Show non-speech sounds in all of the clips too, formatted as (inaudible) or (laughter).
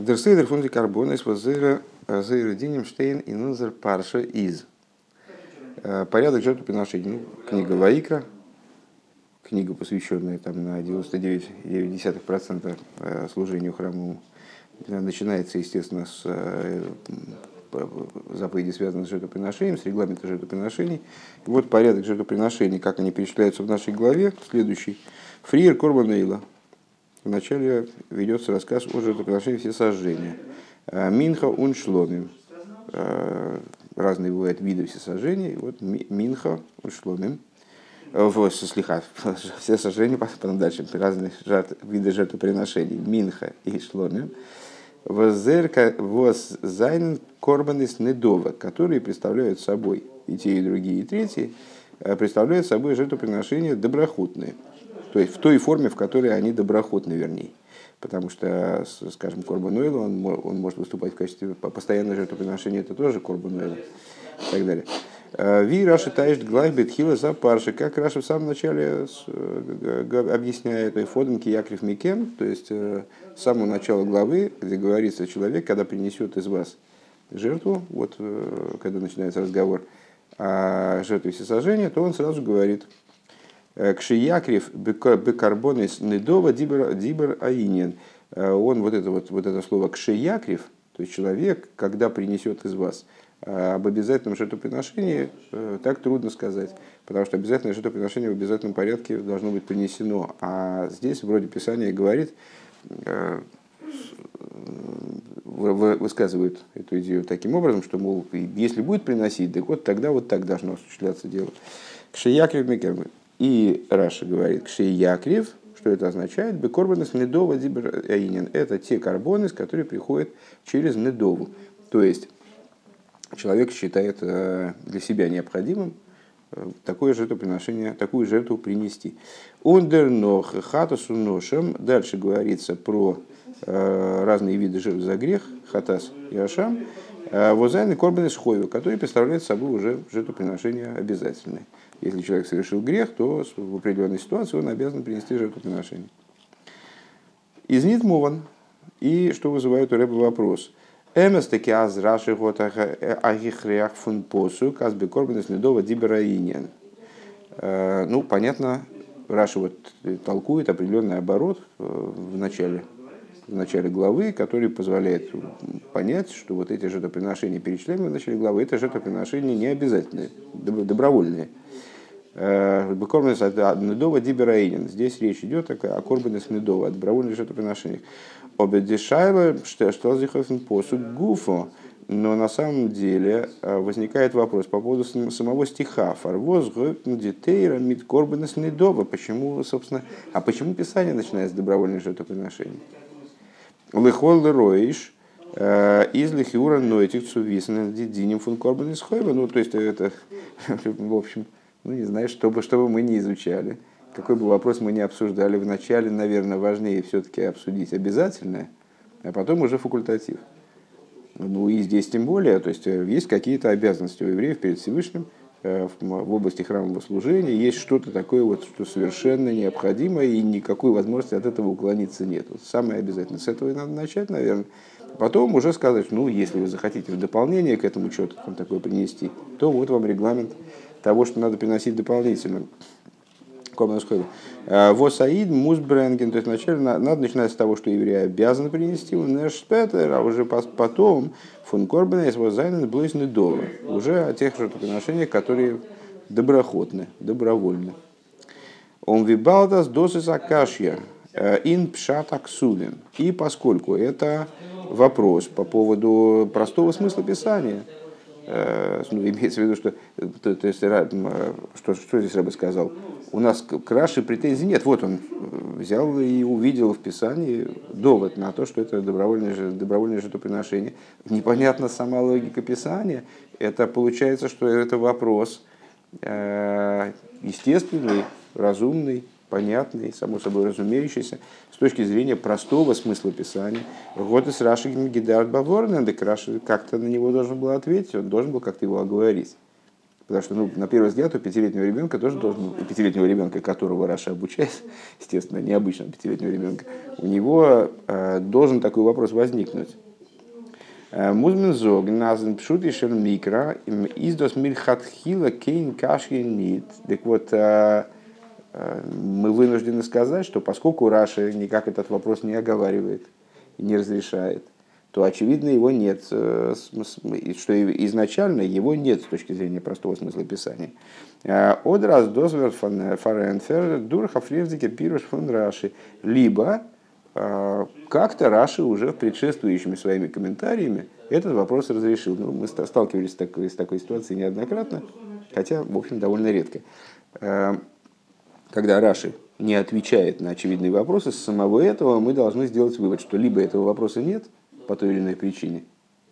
Дерсейдер фунди карбона из возыра зейра динем штейн и нунзер парша из. Порядок жертвоприношений. Ну, книга Ваикра, книга, посвященная там, на 99,9% служению храму, начинается, естественно, с заповеди, связанные с жертвоприношением, с регламента жертвоприношений. И вот порядок жертвоприношений, как они перечисляются в нашей главе, следующий. Фриер Корбанейла, Вначале ведется рассказ о жертвоприношении все сожжения. Э, Минха уншломим. Э, разные бывают виды все сожжения. Вот Минха уншломим. Э, в слиха, (laughs) все сожжения, потом дальше, разные жертв, виды жертвоприношений. Минха и шломим. Возерка воз зайн корбанис недова, которые представляют собой и те, и другие, и третьи, представляют собой жертвоприношения доброхотные – то есть в той форме, в которой они доброхотны, вернее. Потому что, скажем, Корбан он, он может выступать в качестве постоянного жертвоприношения, это тоже Корбан и так далее. Э, Ви Раши Таишт Глайб Бетхила за парши. Как Раша в самом начале э, объясняет и Фоденки Якрив Микем, то есть э, с самого начала главы, где говорится, человек, когда принесет из вас жертву, вот когда начинается разговор о жертве всесожжения, то он сразу говорит, Э, Кшиякрив бекарбонис недова дибер, дибер аинен. Э, он вот это, вот, вот это слово кшиякрив, то есть человек, когда принесет из вас э, об обязательном жертвоприношении, так трудно сказать, потому что обязательное жертвоприношение в обязательном порядке должно быть принесено. А здесь вроде Писание говорит, высказывают эту идею таким образом, что, мол, если будет приносить, так вот тогда вот так должно осуществляться дело. Кшиякрив Микермы. И Раша говорит, кшей якрив, что это означает? Бекорбанес недова дибер Это те карбоны, которые приходят через недову. То есть человек считает э, для себя необходимым э, такое жертвоприношение, такую жертву принести. Ундернох хатасу ношем. Дальше говорится про э, разные виды жертв за грех, хатас и ашам. Возайны корбаны шхойвы, которые представляют собой уже жертвоприношение обязательное. Если человек совершил грех, то в определенной ситуации он обязан принести жертвоприношение. Из Нитмован. И что вызывает у Рэба вопрос. Эмес таки аз раши гот агихреах фун посу казби корбанес недова дибераинен. Э, ну, понятно, Раши вот толкует определенный оборот э, в начале, в начале главы, который позволяет понять, что вот эти жертвоприношения, перечисляемые в начале главы, это жертвоприношения не обязательные, добровольные. Э, Бекорбанес от Недова Дибераинин. Здесь речь идет о Корбанес Недова, о добровольных жертвоприношениях. Обедешайла, что Шталзихофен посуд Гуфо. Но на самом деле э, возникает вопрос по поводу самого стиха. Фарвоз детейра мид корбанес недова. Почему, собственно, а почему Писание начинает с добровольных жертвоприношений? Лехол роиш э, из лихиура нойтик цувисен дидиним фун корбанес хойва. Ну, то есть это, (laughs) в общем, ну, не знаю, что бы, что бы мы не изучали, какой бы вопрос мы не обсуждали в начале, наверное, важнее все-таки обсудить обязательное, а потом уже факультатив. Ну и здесь тем более, то есть э, есть какие-то обязанности у евреев перед Всевышним э, в области храмового служения, есть что-то такое, вот, что совершенно необходимо, и никакой возможности от этого уклониться нет. Вот самое обязательное. С этого и надо начать, наверное. Потом уже сказать, ну, если вы захотите в дополнение к этому что-то там такое принести, то вот вам регламент того, что надо приносить дополнительно. Э, Восаид, Мусбренген, то есть вначале надо начинать с того, что евреи обязаны принести Нешпетер, а уже потом фон Корбен из Возайнен Блойсны Дома. Уже о тех жертвоприношениях, которые доброходны, добровольны. Он вибалдас досыс акашья, э, ин пшат аксулин. И поскольку это вопрос по поводу простого смысла Писания – ну, имеется в виду, что, то, то есть, что, что здесь Рэбе сказал, у нас к Раши претензий нет. Вот он взял и увидел в Писании довод на то, что это добровольное, добровольное жертвоприношение. Непонятна сама логика Писания. Это получается, что это вопрос э, естественный, разумный, понятный, само собой разумеющийся, с точки зрения простого смысла Писания. Вот и с Раши Гидард Баворнен, так Раши как-то на него должен был ответить, он должен был как-то его оговорить. Потому что, ну, на первый взгляд, у пятилетнего ребенка тоже должен, у пятилетнего ребенка, которого Раша обучает, (laughs) естественно, необычного пятилетнего ребенка, у него э, должен такой вопрос возникнуть. Э, Музмин зог назен пшут и микро издос мильхатхила кейн кашин нит. Так вот, э, мы вынуждены сказать, что поскольку Раша никак этот вопрос не оговаривает не разрешает, то, очевидно, его нет, что изначально его нет с точки зрения простого смысла писания. Од раз дозвер фаренфер дурха фревзике пируш фон Раши. Либо как-то Раши уже предшествующими своими комментариями этот вопрос разрешил. Ну, мы сталкивались с такой, с такой ситуацией неоднократно, хотя, в общем, довольно редко. Когда Раши не отвечает на очевидные вопросы, с самого этого мы должны сделать вывод, что либо этого вопроса нет – по той или иной причине.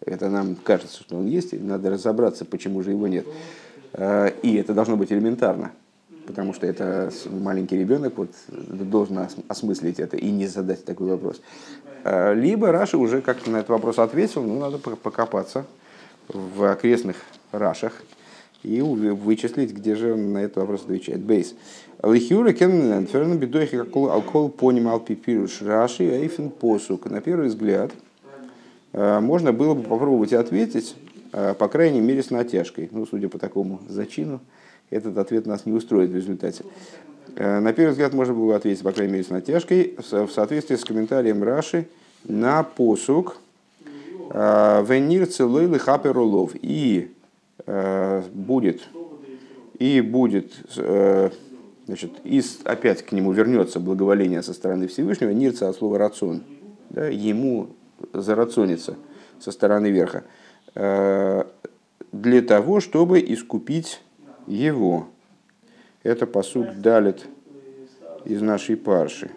Это нам кажется, что он есть, и надо разобраться, почему же его нет. А, и это должно быть элементарно, потому что это маленький ребенок вот, должен осмыслить это и не задать такой вопрос. А, либо Раша уже как-то на этот вопрос ответил, ну, надо покопаться в окрестных Рашах и вычислить, где же на этот вопрос отвечает. Бейс. Лихюра кеннен ферн бедойхи алкол понимал пипируш Раши эйфен посук. На первый взгляд – Э, можно было бы попробовать ответить, э, по крайней мере, с натяжкой. Ну, судя по такому зачину, этот ответ нас не устроит в результате. Э, на первый взгляд можно было бы ответить, по крайней мере, с натяжкой, в соответствии с комментарием Раши на посук «Венир целый хаперулов» и будет, и будет, значит, и опять к нему вернется благоволение со стороны Всевышнего, нирца от слова рацион, да, ему зарацонится со стороны верха, э, для того, чтобы искупить его. Это посуд далит из нашей парши.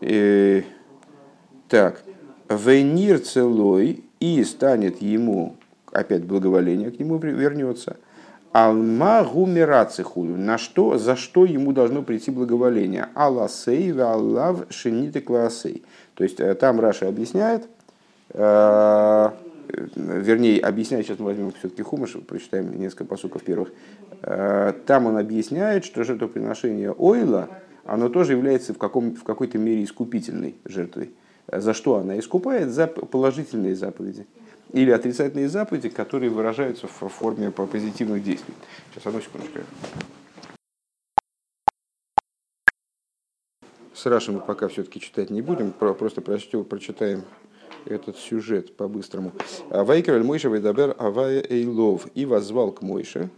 И, э, так, Вейнир целой и станет ему, опять благоволение к нему вернется – Алма гумерациху. На что, за что ему должно прийти благоволение? Алласей аллав шиниты классей. То есть э, там Раша объясняет, э, вернее, объясняет, сейчас мы возьмем все-таки хумаш, прочитаем несколько посуков первых. Э, там он объясняет, что жертвоприношение ойла, оно тоже является в, каком, в какой-то мере искупительной жертвой. За что она искупает? За положительные заповеди или отрицательные заповеди, которые выражаются в форме позитивных действий. Сейчас, одну секундочку. С Рашем мы пока все-таки читать не будем, просто прочтем, прочитаем этот сюжет по-быстрому. Вайкер Мойша Вайдабер Авая Эйлов и возвал к Мойше,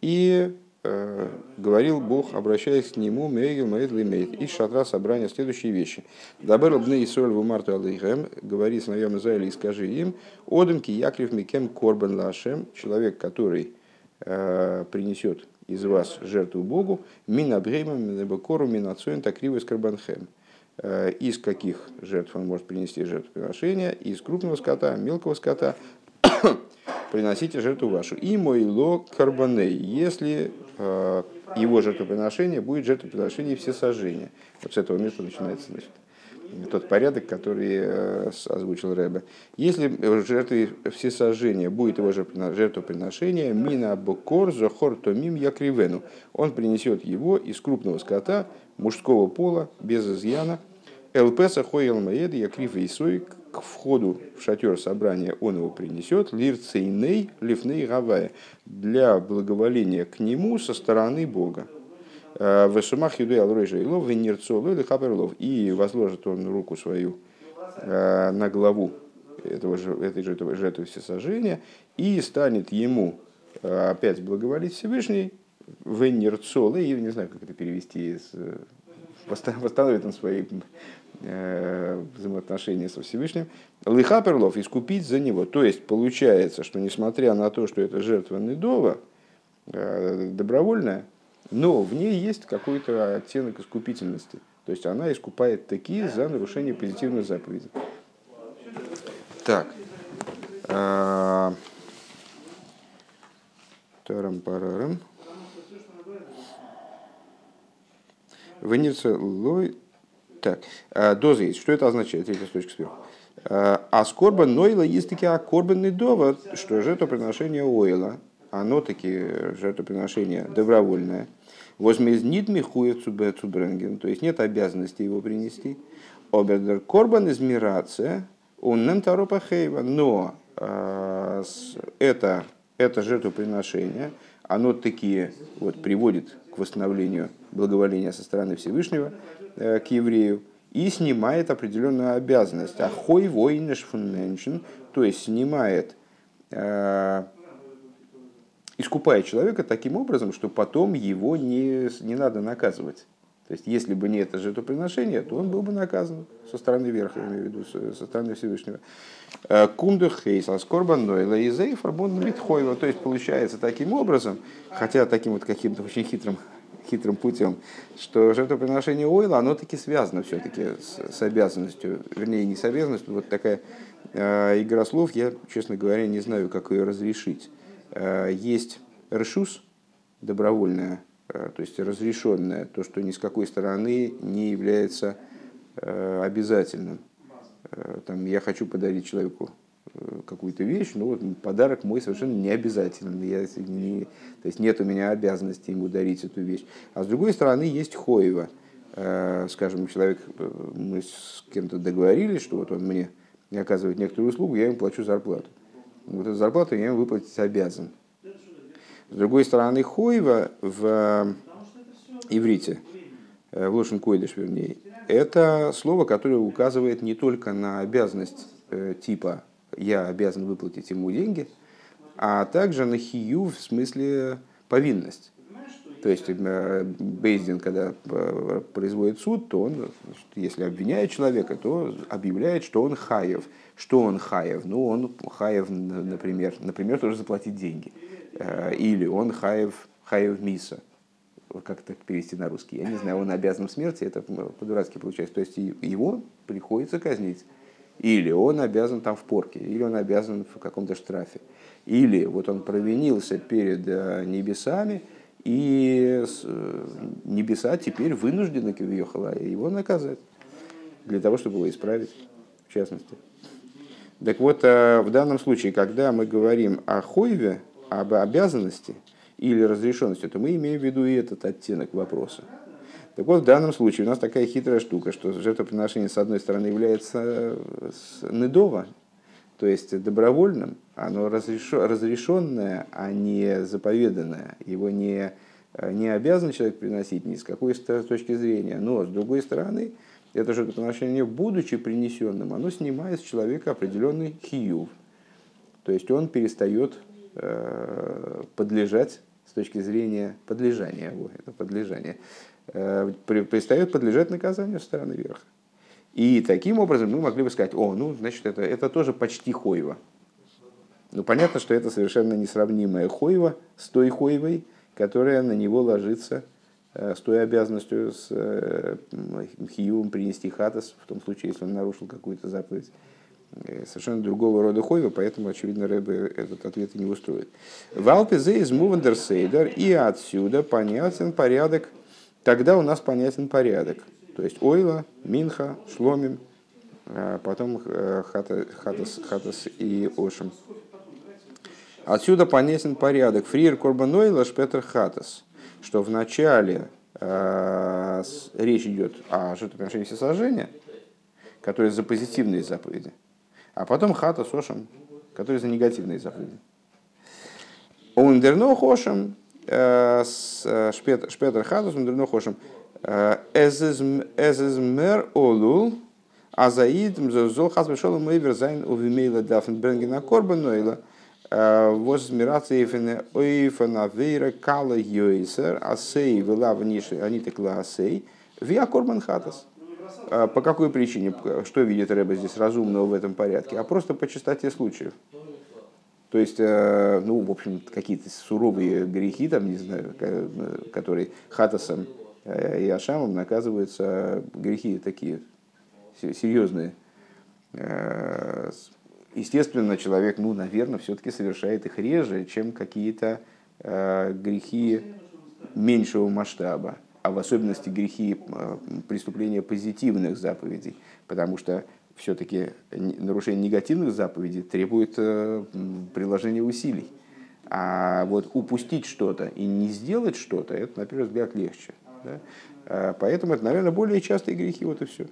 и говорил Бог, обращаясь к нему, Мейгел Маэд Лимейт, из шатра собрания следующие вещи. Дабер бны Исоль в Марту Алейхем, говори сыновьям Израиля и скажи им, Одемки Якрив Микем Корбан Лашем, человек, который э, принесет из вас жертву Богу, Мина Бреймам, Минабекору, Минацуэн, Такриву из Карбанхем. Э, из каких жертв он может принести жертвоприношения? Из крупного скота, мелкого скота, (coughs) приносите жертву вашу. И мой ло карбоней, если э, его жертвоприношение будет жертвоприношение все сожжения. Вот с этого места начинается значит, тот порядок, который э, озвучил Рэбе. Если жертвы все сожжения будет его жертвоприношение, мина бокор зохор томим якривену, он принесет его из крупного скота мужского пола без изъяна, ЛПСа хойл маед якрив и сой к входу в шатер собрания он его принесет, лирцейней лифней гавая, для благоволения к нему со стороны Бога. Э, в Шумах Юдей Алройжа Илов, Венерцолу или Хаперлов. И возложит он руку свою э, на главу этого, этой жертвы, жертвы всесожжения и станет ему э, опять благоволить Всевышний, Венерцолы, я не знаю, как это перевести, восстановит он свои взаимоотношения со Всевышним, лихаперлов искупить за него. То есть получается, что несмотря на то, что это жертва Недова, э, добровольная, но в ней есть какой-то оттенок искупительности. То есть она искупает такие за нарушение позитивной заповеди. Так. А, Тарам-парарам. Венеция лой так, а, доза есть. Что это означает? Третья строчка сверху. А скорбан нойла есть таки акорбанный довод, что жертвоприношение ойла, оно таки жертвоприношение добровольное. Возмезнит михуев цубренген, то есть нет обязанности его принести. Обердер корбан из мирация, он нентаропа хейва, но э, это, это жертвоприношение, оно такие вот приводит к восстановлению благоволения со стороны Всевышнего э, к еврею и снимает определенную обязанность. А хой воинеш фунменшен, то есть снимает, э, искупает человека таким образом, что потом его не, не надо наказывать. То есть, если бы не это жертвоприношение, то он был бы наказан со стороны верха, я имею в виду, со стороны Всевышнего. Э, Кунду хейс, аскорбан нойла и митхойва. То есть, получается таким образом, хотя таким вот каким-то очень хитрым хитрым путем, что жертвоприношение ойла, оно таки связано все-таки с, с обязанностью, вернее, не с обязанностью, вот такая э, игра слов, я, честно говоря, не знаю, как ее разрешить. Э, есть решус, добровольная, э, то есть разрешенное, то, что ни с какой стороны не является э, обязательным. Э, там, я хочу подарить человеку какую-то вещь, ну вот подарок мой совершенно не обязательный. Я не, то есть нет у меня обязанности ему дарить эту вещь. А с другой стороны есть хоева. Э, скажем, человек, э, мы с кем-то договорились, что вот он мне оказывает некоторую услугу, я ему плачу зарплату. Вот эту зарплату я ему выплатить обязан. С другой стороны, хоева в иврите, в Лошен Койдыш, вернее, это слово, которое указывает не только на обязанность типа я обязан выплатить ему деньги, а также на хию в смысле повинность. То есть э, Бейздин, когда э, производит суд, то он, если обвиняет человека, то объявляет, что он хаев. Что он хаев? Ну, он хаев, например, например, тоже заплатить деньги. Э, или он хаев, хаев миса. Как это перевести на русский? Я не знаю, он обязан в смерти, это по-дурацки получается. То есть его приходится казнить. Или он обязан там в порке, или он обязан в каком-то штрафе. Или вот он провинился перед э, небесами, и э, небеса теперь вынуждены Кивьехала его наказать для того, чтобы его исправить, в частности. Так вот, э, в данном случае, когда мы говорим о хойве, об обязанности или разрешенности, то мы имеем в виду и этот оттенок вопроса. Так вот, в данном случае у нас такая хитрая штука, что жертвоприношение, с одной стороны, является э, недово, то есть добровольным, оно разрешенное, а не заповеданное. Его не, э, не обязан человек приносить ни с какой точки зрения. Но, с другой стороны, это жертвоприношение, будучи принесенным, оно снимает с человека определенный хиюв. То есть он перестает э, подлежать с точки зрения подлежания, это подлежание, предстает подлежать наказанию со стороны верха. И таким образом мы могли бы сказать, о, ну, значит, это, это тоже почти хойва. Ну, понятно, что это совершенно несравнимая хойва с той хойвой, которая на него ложится э, с той обязанностью, с э, хиювом принести хатас, в том случае, если он нарушил какую-то заповедь. Совершенно другого рода חובה, поэтому, очевидно, Рэбе этот ответ и не устроит. ועל פי זה איז מובן דער סדר и отсюда понятен порядок тогда у нас понятен порядок. То есть עולה, מנחה, שלמים, а потом э, хата, хатас, хатас и ошим. Отсюда понятен порядок. פריער קרבן עולה שפּעטער חטאת. Что вначале э, речь идет о жертвоприношении всесожжения, которые за позитивные заповеди, а потом хата с ошем, которые за негативные заповеди. Ундерно хошем Э, э, Шпетер Хадус, Мудрено Хошем, э, Эзезмер Олул, Азаид, Мзозол, Хасбешол, Мейвер, Зайн, Увимейла, Дафн, Бенгена, Корбан, Нойла, Возмираться Эйфене, Ойфена, Вейра, Кала, Йойсер, Асей, Вела, Вниши, они текла Асей, Виа Корбан Хатас. По какой причине? Что видит Рэба здесь разумного в этом порядке? А просто по частоте случаев. То есть, э, ну, в общем, какие-то суровые грехи, там, не знаю, которые хатасом э, и ашамом наказываются, грехи такие серьезные. Э, естественно, человек, ну, наверное, все-таки совершает их реже, чем какие-то грехи меньшего масштаба, а в особенности грехи преступления позитивных заповедей, потому что все-таки нарушение негативных заповедей требует приложения усилий. А вот упустить что-то и не сделать что-то, это, на первый взгляд, легче. Да? Поэтому это, наверное, более частые грехи, вот и все.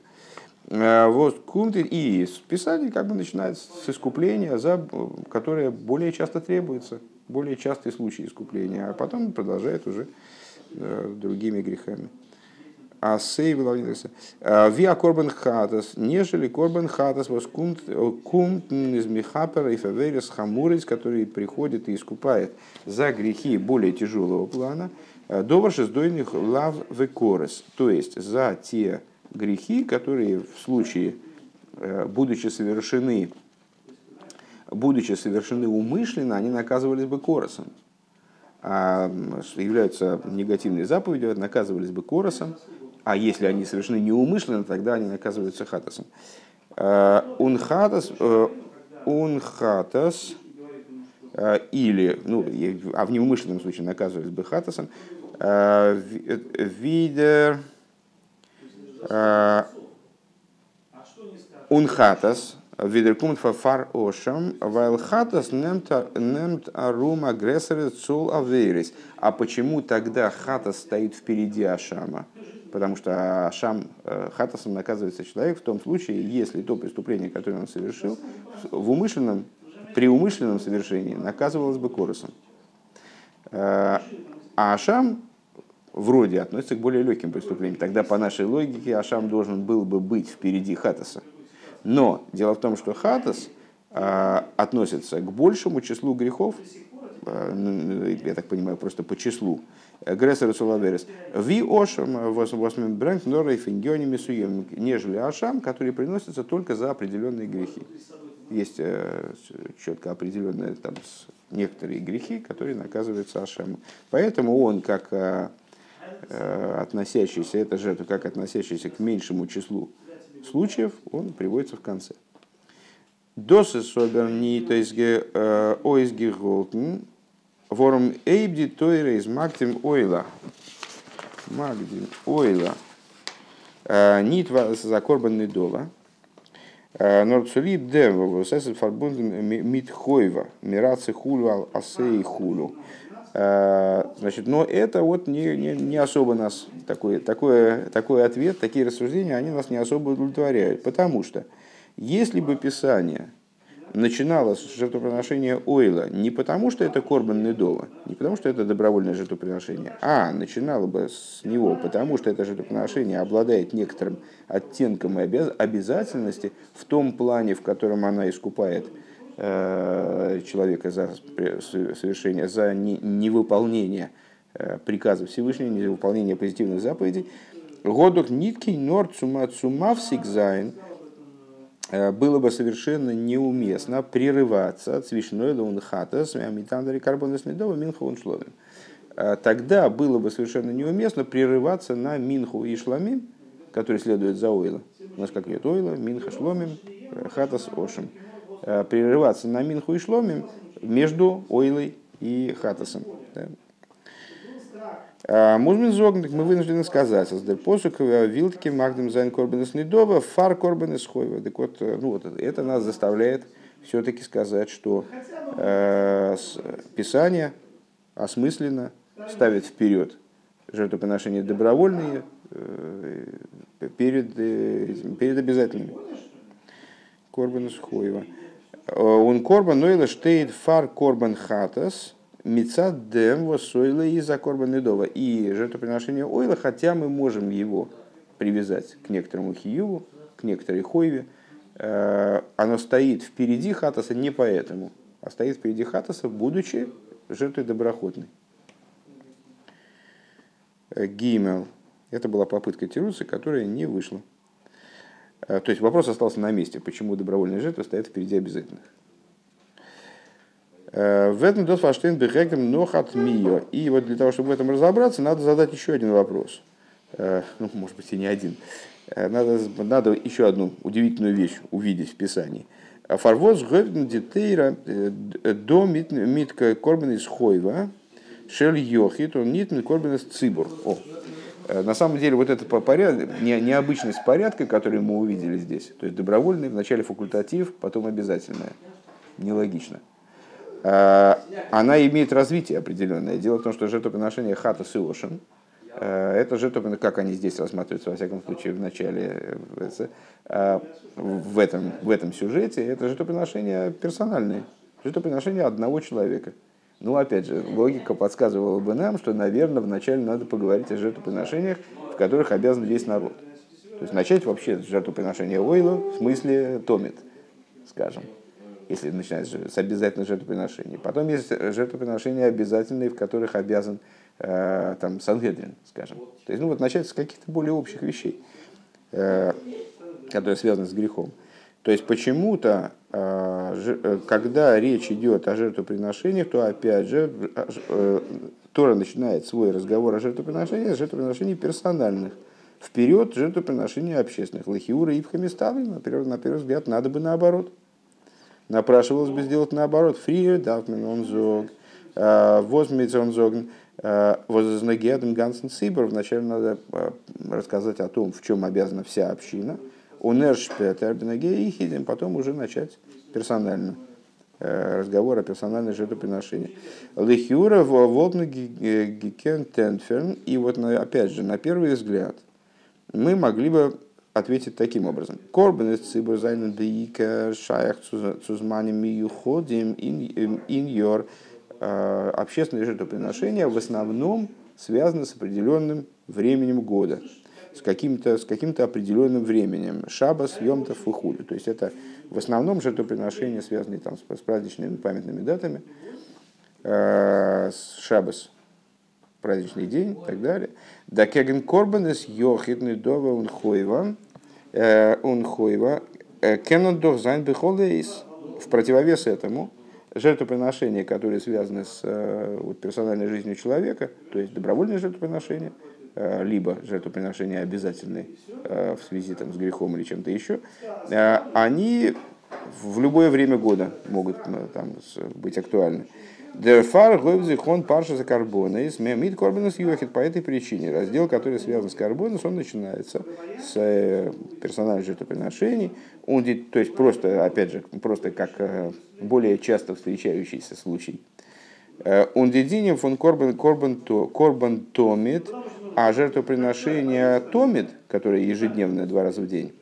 Вот кумты и Писание как бы начинается с искупления, за, которое более часто требуется, более частые случаи искупления, а потом продолжает уже другими грехами. А сей Виа корбан хатас, нежели корбан хатас was кумт из михапер и фаверис хамурис, который приходит и искупает за грехи более тяжелого плана, довар шездойных лав векорес, то есть за те грехи, которые в случае, будучи совершены, будучи совершены умышленно, они наказывались бы коросом. А являются негативной заповедью, наказывались бы коросом, а если они совершены неумышленно, тогда они наказываются хатасом. Э, унхатас, э, унхатас э, или, ну, а в неумышленном случае наказывались бы хатасом, видер унхатас, Видеркумт фар ошам, вайлхатас немт арум агрессоры цул авейрис. А почему тогда хата стоит впереди Ашама? Потому что Ашам э, хатасом наказывается человек в том случае, если то преступление, которое он совершил, в умышленном, при умышленном совершении наказывалось бы коросом. Э, а Ашам вроде относится к более легким преступлениям. Тогда по нашей логике Ашам должен был бы быть впереди хатаса. Но дело в том, что хатас а, относится к большему числу грехов, а, я так понимаю, просто по числу, Грессер Сулаверес, ви ошам восьмым брэнк норой фингиони суем, нежели ашам, которые приносятся только за определенные грехи. Есть э, четко определенные там некоторые грехи, которые наказываются ашамом. Поэтому он, как э, э, относящийся, эта жертва, как относящийся к меньшему числу случаев, он приводится в конце. Досы соберни, то есть ойсги голтен, ворум эйбди тойра из мактим ойла. Магдим ойла. Нит за корбанный дола. Норцулип дева, сесет фарбунден мит хойва, мираци хулу асей хулу. Значит, но это вот не, не, не особо нас, такой, такой, такой ответ, такие рассуждения, они нас не особо удовлетворяют. Потому что если бы Писание начиналось с жертвоприношения ойла не потому, что это корбан недола, не потому, что это добровольное жертвоприношение, а начинало бы с него, потому что это жертвоприношение обладает некоторым оттенком и обязательности в том плане, в котором она искупает Э, человека за совершение, за невыполнение э, приказов Всевышнего, невыполнение позитивных заповедей. Годок нитки нор цума сигзайн э, было бы совершенно неуместно прерываться от священной лунхата с амитандери карбона снедова минху шломим. Тогда было бы совершенно неуместно прерываться на минху и шламим, который следует за ойла. У нас как идет ойла, минха шломим, хатас ошим. Э, прерываться на Минху и Шломим между Ойлой и Хатасом. А, מוז מען זאָגן, мы вынуждены сказать, אַז דער פסוק э, וויל טאַקע מקדים זײַן קרבנות נדבה, פאַר קרבנות חובה. Так вот, э, ну вот, это нас заставляет все-таки сказать, что э, Писание осмысленно ставит вперед жертвоприношения добровольные э, перед, э, перед обязательными. קרבנות חובה. און קרבן עולה שטייט פאַר קרבן חטאת, мецад дем восойла и за корбан недова. И жертвоприношение ойла, хотя мы можем его привязать к некоторому хиюву, к некоторой хойве, э, оно стоит впереди хатаса не поэтому, а стоит впереди хатаса, будучи жертвой доброходной. Э, Гимел. Это была попытка Тируса, которая не вышла. Э, то есть вопрос остался на месте, почему добровольная жертва стоит впереди обязательных. Э, в этом дот фаштейн бехектем нохат мио. И вот для того, чтобы в этом разобраться, надо задать еще один вопрос. Э, ну, может быть, и не один. Надо, надо еще одну удивительную вещь увидеть в Писании. Фарвоз говден детейра до митка корбен из хойва шель йохит он нит корбен из цибур. О, Э, на самом деле, вот эта поряд... не, необычность порядка, который мы увидели здесь, то есть добровольный, вначале факультатив, потом обязательное, нелогично. Э, она имеет развитие определенное. Дело в том, что жертвоприношение хата силошин, э, это жертвоприношение, как они здесь рассматриваются, во всяком случае, в начале, в этом, в этом сюжете, это жертвоприношение персональное, жертвоприношение одного человека – ну, опять же, логика подсказывала бы нам, что, наверное, вначале надо поговорить о жертвоприношениях, в которых обязан весь народ. То есть начать вообще с жертвоприношения ойла, в смысле томит, скажем, если начинать с обязательных жертвоприношений. Потом есть жертвоприношения обязательные, в которых обязан э, там Сангедрин, скажем. То есть, ну вот начать с каких-то более общих вещей, э, которые связаны с грехом. То есть почему-то, а, э, когда речь идет о жертвоприношениях, то опять же э, Тора начинает свой разговор о жертвоприношениях с жертвоприношений персональных. Вперед жертвоприношения общественных. Лахиура и ставили, на первый, на первый взгляд, надо бы наоборот. Напрашивалось бы сделать наоборот. Фриер, дафмен, он зог, а, возмец он зог, а, возознагеден гансен сибор. Вначале надо рассказать о том, в чем обязана вся община – Унершпетер Бенагеихидем, потом уже начать персонально э, разговор о персональной жертвоприношении. Лихюра Волтна Гикен Тенферн. И вот опять же, на первый взгляд, мы могли бы ответить таким образом. Корбен из Цибур Зайна Дейка Шаях Цузмани Миюходим ин Йор. Э, общественные жертвоприношения в основном связаны с определенным временем года с каким-то с каким-то определенным временем. Шабас, Йомтов и. То есть это в основном жертвоприношения, связанные там, с, праздничными памятными датами. Э, Шабас, праздничный день и так далее. דאַקעגן קרבנות יחיד נדבה און חובה э, унхойва э, קענען דאָך זײַן בכל עת. В противовес этому жертвоприношения, которые связаны с вот, персональной жизнью человека, то есть добровольное жертвоприношение – Э, либо жертвоприношения обязательные э, в связи там, с грехом или чем-то еще, э, они в любое время года могут там, быть актуальны. Дерфар Гойвзихон Парша за Карбонес, Мемид Корбанес Йохит по этой причине. Раздел, который связан с Карбонес, он начинается с персональных жертвоприношений. Он, то есть просто, опять же, просто как более часто встречающийся случай. Он дединем фон Корбан Корбан Томит а жертвоприношение томит, которое ежедневное два раза в день,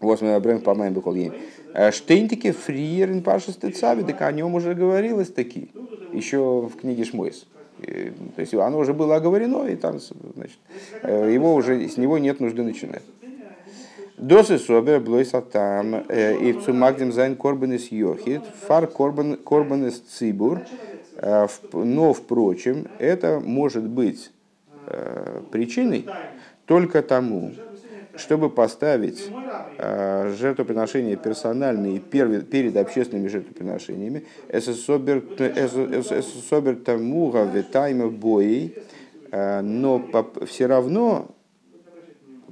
вот мы обрем по моим бихольем. Э, Штейнтики фриерин пашес тецави, так о нем уже говорилось таки, еще в книге Шмойс. Э, то есть оно уже было оговорено, и там, значит, э, его уже, с него нет нужды начинать. Досы собер блойса там и в цумагдем зайн корбанес йохит, фар корбанес цибур, но, впрочем, это может быть Э, причиной только тому, чтобы поставить э, жертвоприношения персональные перед общественными жертвоприношениями, эсособер тамуга ветайма бои, э, но все равно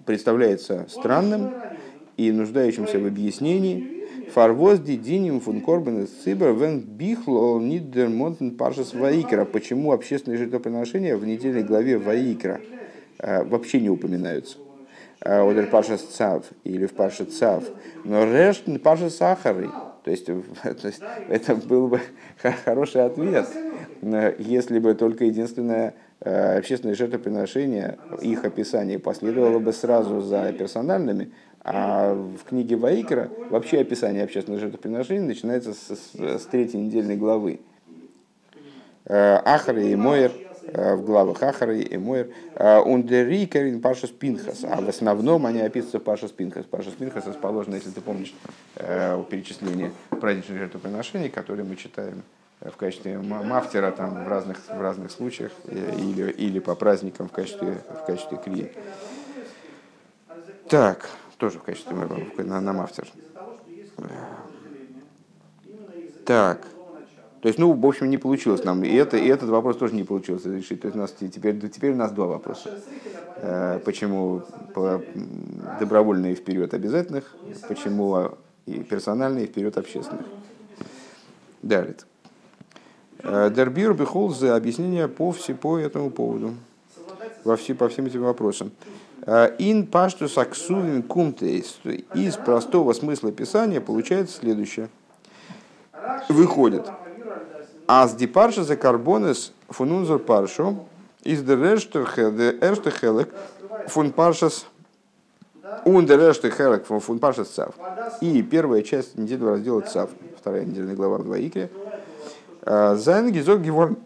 представляется странным и нуждающимся в объяснении, Фарвоз дидиним фун корбен цибер вен бихло нидермонтен паршас ваикра. Почему общественные жертвоприношения в недельной главе ваикра э, вообще не упоминаются? Э, Одер паршас цав или в парше цав. Но решт парша сахары. То есть, (laughs) то есть это был бы (laughs) хороший ответ, если бы только единственное э, общественное жертвоприношение, их описание последовало бы сразу за персональными, а в книге Ваикра вообще описание общественных жертвоприношений начинается с, с, с третьей недельной главы. Э, Ахары и Моер, э, в главах Ахары и Моер, э, Ундери Карин Пашас Пинхас, а в основном они описываются Пашас Пинхас. Пашас Пинхас расположено, если ты помнишь, перечисление праздничных жертвоприношений, которые мы читаем в качестве мафтера там, в, разных, в разных случаях или, или по праздникам в качестве, в качестве крии. Так, тоже в качестве на, на автор. Так. То есть, ну, в общем, не получилось нам. И, это, и этот вопрос тоже не получилось решить. То есть у нас теперь, теперь у нас два вопроса. Э, почему добровольные вперед обязательных, почему и персональные вперед общественных. Далее. Дербир Бехол за объяснение по, все, по этому поводу. во все, по всем этим вопросам. Ин паштус аксувин кумтейс. Из простого смысла Писания получается следующее. Выходит. Аз ди парша за карбонес фунунзор паршу из erste Helek von Parshas und der erste Helek von Parshas Цав. И первая часть недельного раздела Цав, вторая недельная глава в Ваикре. Зайн Гизок Геворн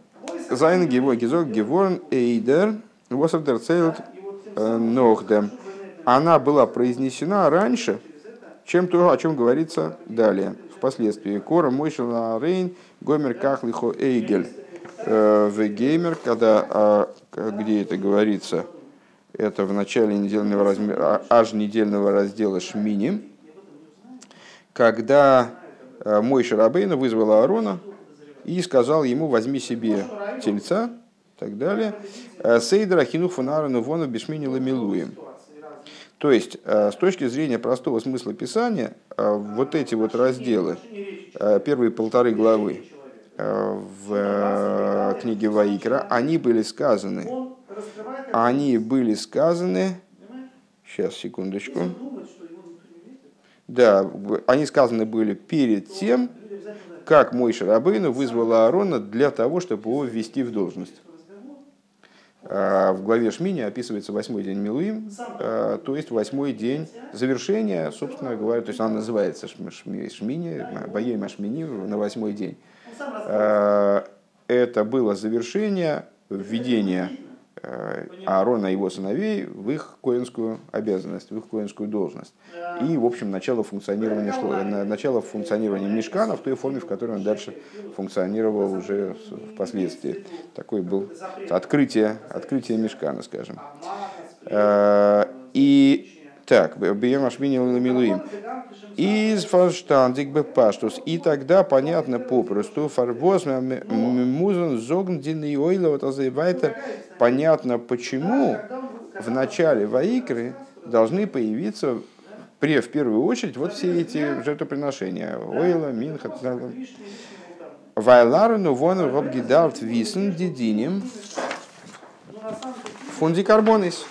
Зайн Гизок Геворн Эйдер Восердер Цейлт Нохдем. Она была произнесена раньше, чем то, о чем говорится далее, впоследствии. Кора Мойшел Рейн Гомер Кахлихо Эйгель в Геймер, когда, а, где это говорится, это в начале недельного, размера, аж недельного раздела Шмини, когда а, мой Шарабейна вызвал Аарона и сказал ему, возьми себе тельца, и так далее, Сейдра Хинух Фунарину Вону Бешмини Ламилуем. То есть, с точки зрения простого смысла Писания, вот эти вот разделы, первые полторы главы, в э, книге Ваикра, они были сказаны, они были сказаны, сейчас, секундочку, да, они сказаны были перед тем, как мой Шарабейну вызвал Аарона для того, чтобы его ввести в должность. А, в главе Шмини описывается восьмой день Милуим, а, то есть восьмой день завершения, собственно говоря, то есть она называется Шмини, Боей Машмини на восьмой день. Э, это было завершение введения э, Аарона и его сыновей в их коинскую обязанность, в их коинскую должность. И, в общем, начало функционирования, начало функционирования Мешкана в той форме, в которой он дальше функционировал уже впоследствии. Такое был открытие, открытие Мешкана, скажем. Э, и так, бьем ашмини милуим. Из фарштандик бепаштус. И тогда понятно попросту, фарбоз музон зогндин и ойла вот азайвайтер. Понятно, почему в начале Ваикры должны появиться при, в первую очередь вот все эти жертвоприношения. Ойла, Минха, Вайларну вон роб висен дидиним фундикарбонис.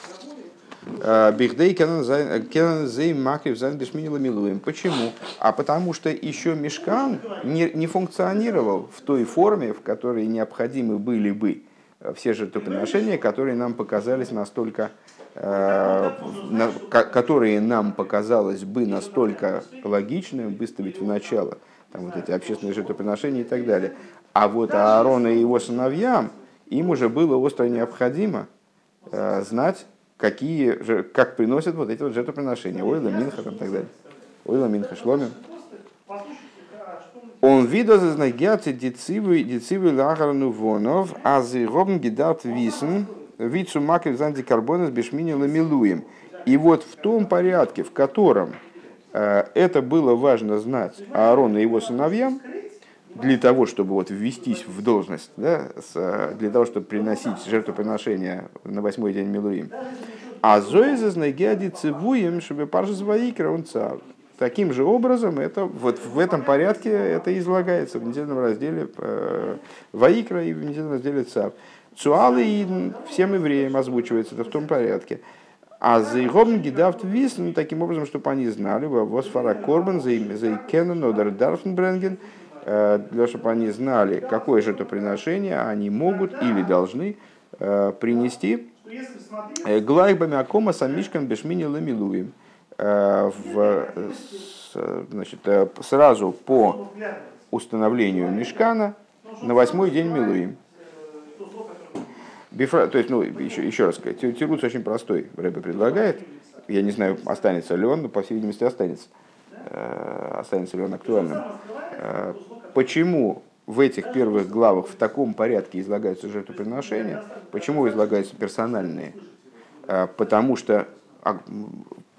Бихдей Кензей Макрив Занбешминила Милуем. Почему? А потому что еще Мешкан не, не функционировал в той форме, в которой необходимы были бы все жертвоприношения, которые нам показались настолько э, которые нам показалось бы настолько логичным выставить в начало, там вот эти общественные жертвоприношения и так далее. А вот Аарона и его сыновьям, им уже было остро необходимо э, знать какие, же как приносят вот эти вот жертвоприношения. Ойла, Минха и так далее. Ойла, Минха, Шломин. Он видел за знагиаты децивы, децивы лагарну вонов, а за робн гидат висен, вицу макев занди карбонес бешмини ламилуем. И вот в том порядке, в котором э, это было важно знать Аарону и его сыновьям, для того, чтобы вот ввестись в должность, да, с, для того, чтобы приносить жертвоприношения на восьмой день Милуим. А Зоиза знагиади цивуем, чтобы ваикра он цар. Таким же образом, это, вот в этом порядке это излагается в недельном разделе э, Ваикра и в недельном разделе Цав. Цуалы и всем евреям озвучивается это в том порядке. А за Игом Гидавт таким образом, чтобы они знали, Восфара Корбан, за Икенен, Одер Дарфенбренген, Э, для чтобы они знали, какое же это приношение они могут или должны э, принести э, глайбами акома самишкан бешмини ламилуем значит, сразу по установлению мешкана на восьмой день Милуим. Бифра, то есть, ну, еще, еще раз сказать, тирус очень простой, Рэбе предлагает. Я не знаю, останется ли он, но, по всей видимости, останется. Останется ли он актуальным. Почему в этих первых главах в таком порядке излагаются жертвоприношения? Почему излагаются персональные? А, потому что а,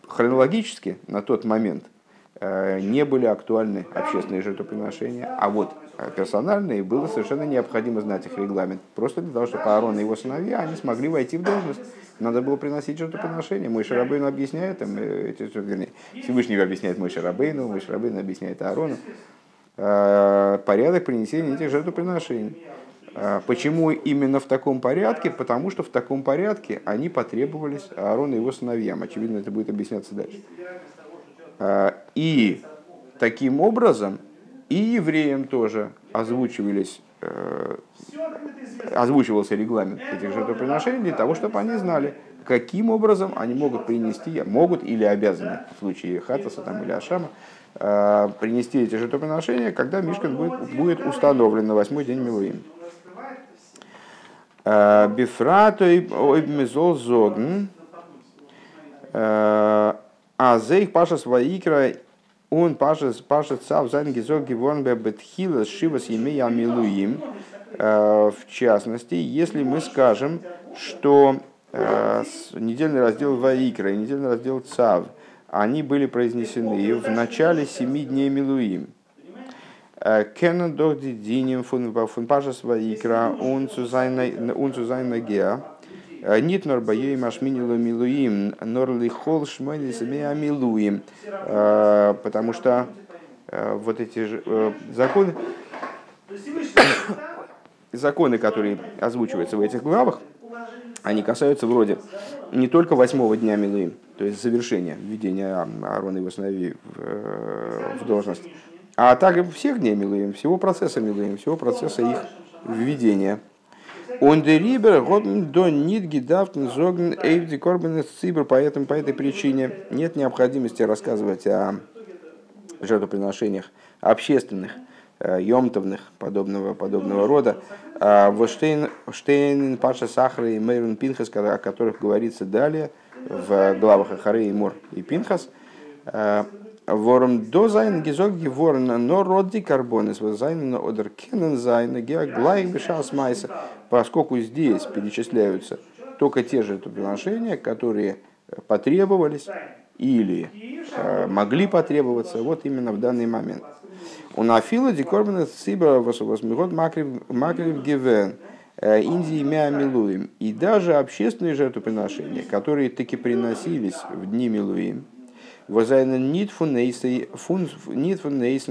хронологически на тот момент а, не были актуальны общественные жертвоприношения, а вот персональные было совершенно необходимо знать их регламент. Просто для того, чтобы Аарон и его сыновья они смогли войти в должность. Надо было приносить жертвоприношения. Мой Шарабейн объясняет, им, э, вернее, Всевышний объясняет Мой Шарабейну, Мой Шарабейн объясняет Аарону. Э, порядок принесения этих жертвоприношений. А, почему именно в таком порядке? Потому что в таком порядке они потребовались Аарону и его сыновьям. Очевидно, это будет объясняться дальше. А, и таким образом и евреям тоже озвучивались, э, озвучивался регламент этих жертвоприношений для того, чтобы они знали, каким образом они могут принести, могут или обязаны в случае Хатаса там, или Ашама, э, принести эти жертвоприношения, когда Мишкан будет, будет установлен на восьмой день Милуим. Э, בפרט אויב מ'זאל זאגן. Э, אז אויך פרשת ויקרא און פרשת פרשת צו זיינען געזאגט געווארן בתחילת שבעת ימי המילואים. В частности, если мы скажем, что недельный раздел Ваикра и недельный раздел Цав, они были произнесены в начале семи дней Милуим. Von, von Pashas Vaikra und zu seiner, und zu seiner Gea. Нит нор боей машминилу милуим, нор лихол шмойни себе милуим. Потому что вот эти же законы, (coughs) законы, которые озвучиваются в этих главах, они касаются вроде не только восьмого дня Милуим, то есть завершения введения Аарона и его в, в должность, а также всех дней Милуим, всего процесса Милуим, всего процесса их введения. Он дерибер до нитги дафтен зогн эйвди цибр, поэтому по этой причине нет необходимости рассказывать о жертвоприношениях общественных, э, йомтовных, подобного, подобного рода. А в Штейн, Паша Сахара и Мейрон Пинхас, о которых говорится далее в главах Ахарей, Эмор и Пинхас, э, ווארום דא זיינען געזאגט געווארן נאר די קרבנות זיינען אדער קענען זיין נוגע גלייך בשעת מעשה, поскольку здесь перечисляются только те же приношения, которые потребовались или э, могли потребоваться вот именно в данный момент. און אפילו די קרבנות ציבור וואס מ'האט מקריב געווען э, Индии мя И даже общественные жертвоприношения, которые таки приносились в дни Милуим, Возайна нит фунейсен,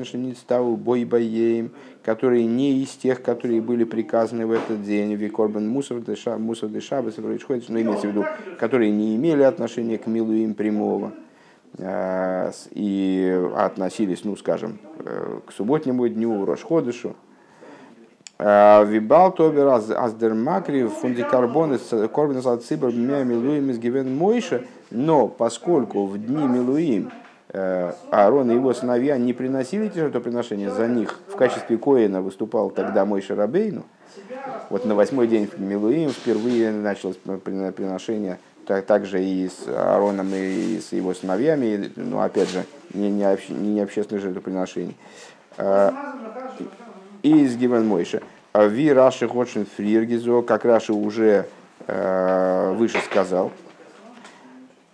что нит стау бой боеем, которые не из тех, которые были приказаны в этот день, викорбан мусор деша, мусор деша, происходит, но имеется в виду, которые не имели отношения к милу им прямого а, и относились, ну скажем, э, к субботнему дню, Рошходышу, а, Вибал тобер аздер макри фундикарбон корбен от цибр мя милуим из гивен мойша, но поскольку в дни милуим э, Аарон и его сыновья не приносили эти жертвоприношения, за них в качестве коина выступал тогда мой Шарабейну, вот на восьмой день Милуим впервые началось приношение так, также и с Аароном, и с его сыновьями, но опять же, не, не, обще, не общественных жертвоприношений. А, и из Гивен Мойша. Ви Раши Ходшин Фриргизо, как Раши уже э, выше сказал,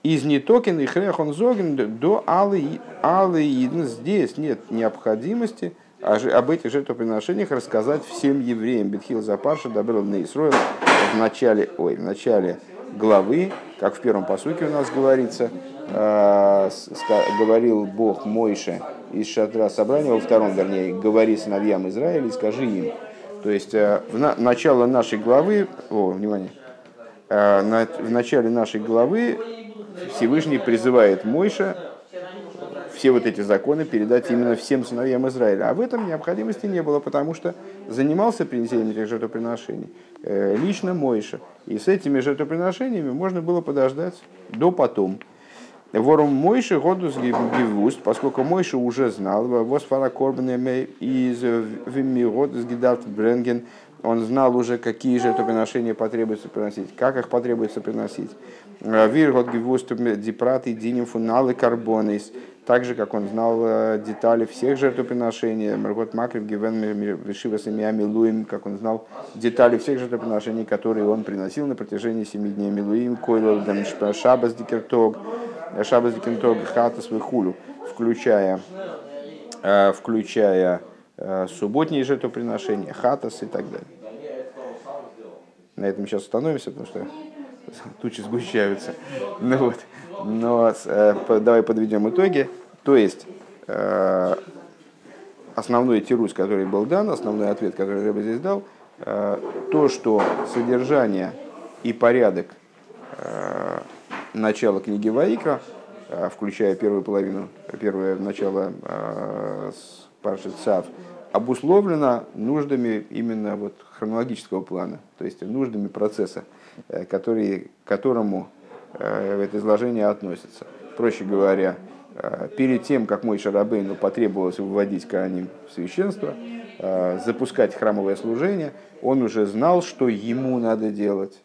из Нитокин и Хрехон Зоген до Алы Идн. Здесь нет необходимости об этих жертвоприношениях рассказать всем евреям. Бетхил Запарша добрал на Исроил в начале, ой, в начале главы, как в первом посуке у нас говорится, э, говорил Бог Мойше из шатра собрания, во втором, вернее, говори сыновьям Израиля и скажи им. То есть э, в на, начало нашей главы, о, внимание, э, в начале нашей главы Всевышний призывает Мойша все вот эти законы передать именно всем сыновьям Израиля. А в этом необходимости не было, потому что занимался принесением этих жертвоприношений э, лично Мойша. И с этими жертвоприношениями можно было подождать до потом. Ворум Мойши Годус Гивуст, поскольку Мойши уже знал, Восфара Корбанеме из Вимиродус Гидавт Бренген, он знал уже, какие же это приношения потребуется приносить, как их потребуется приносить. Виргот Гивуст Дипраты Диним Фуналы Карбонис, так же, как он знал э, детали всех жертвоприношений, Маргот Макрив, Гивен, Вишива Семьями Луим, как он знал детали всех жертвоприношений, которые он приносил на протяжении семи дней Милуим, Койло, Шабас Дикертог, Шабас Дикертог, Хатас Вихулю, включая, э, включая э, субботние жертвоприношения, Хатас и так далее. На этом сейчас остановимся, потому что тучи сгущаются. Ну вот. Но э, давай подведем итоги. То есть, э, основной тирус, который был дан, основной ответ, который Рэба здесь дал, то, что содержание и порядок начала книги Ваикра, включая первую половину, первое начало с Парши Цав, обусловлено нуждами именно вот хронологического плана, то есть нуждами процесса, который, к которому это изложение относится. Проще говоря, перед тем, как мой Шарабейну потребовалось выводить Коаним в священство, запускать храмовое служение, он уже знал, что ему надо делать.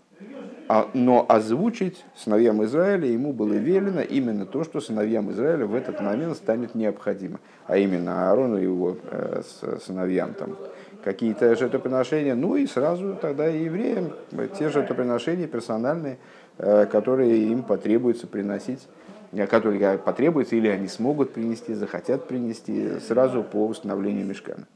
А, но озвучить сыновьям Израиля ему было велено именно то, что сыновьям Израиля в этот момент станет необходимо. А именно Аарону и его э, сыновьям там какие-то жертвоприношения, ну и сразу тогда и евреям те жертвоприношения персональные, э, которые им потребуется приносить, э, которые потребуются или они смогут принести, захотят принести сразу по установлению мешкана.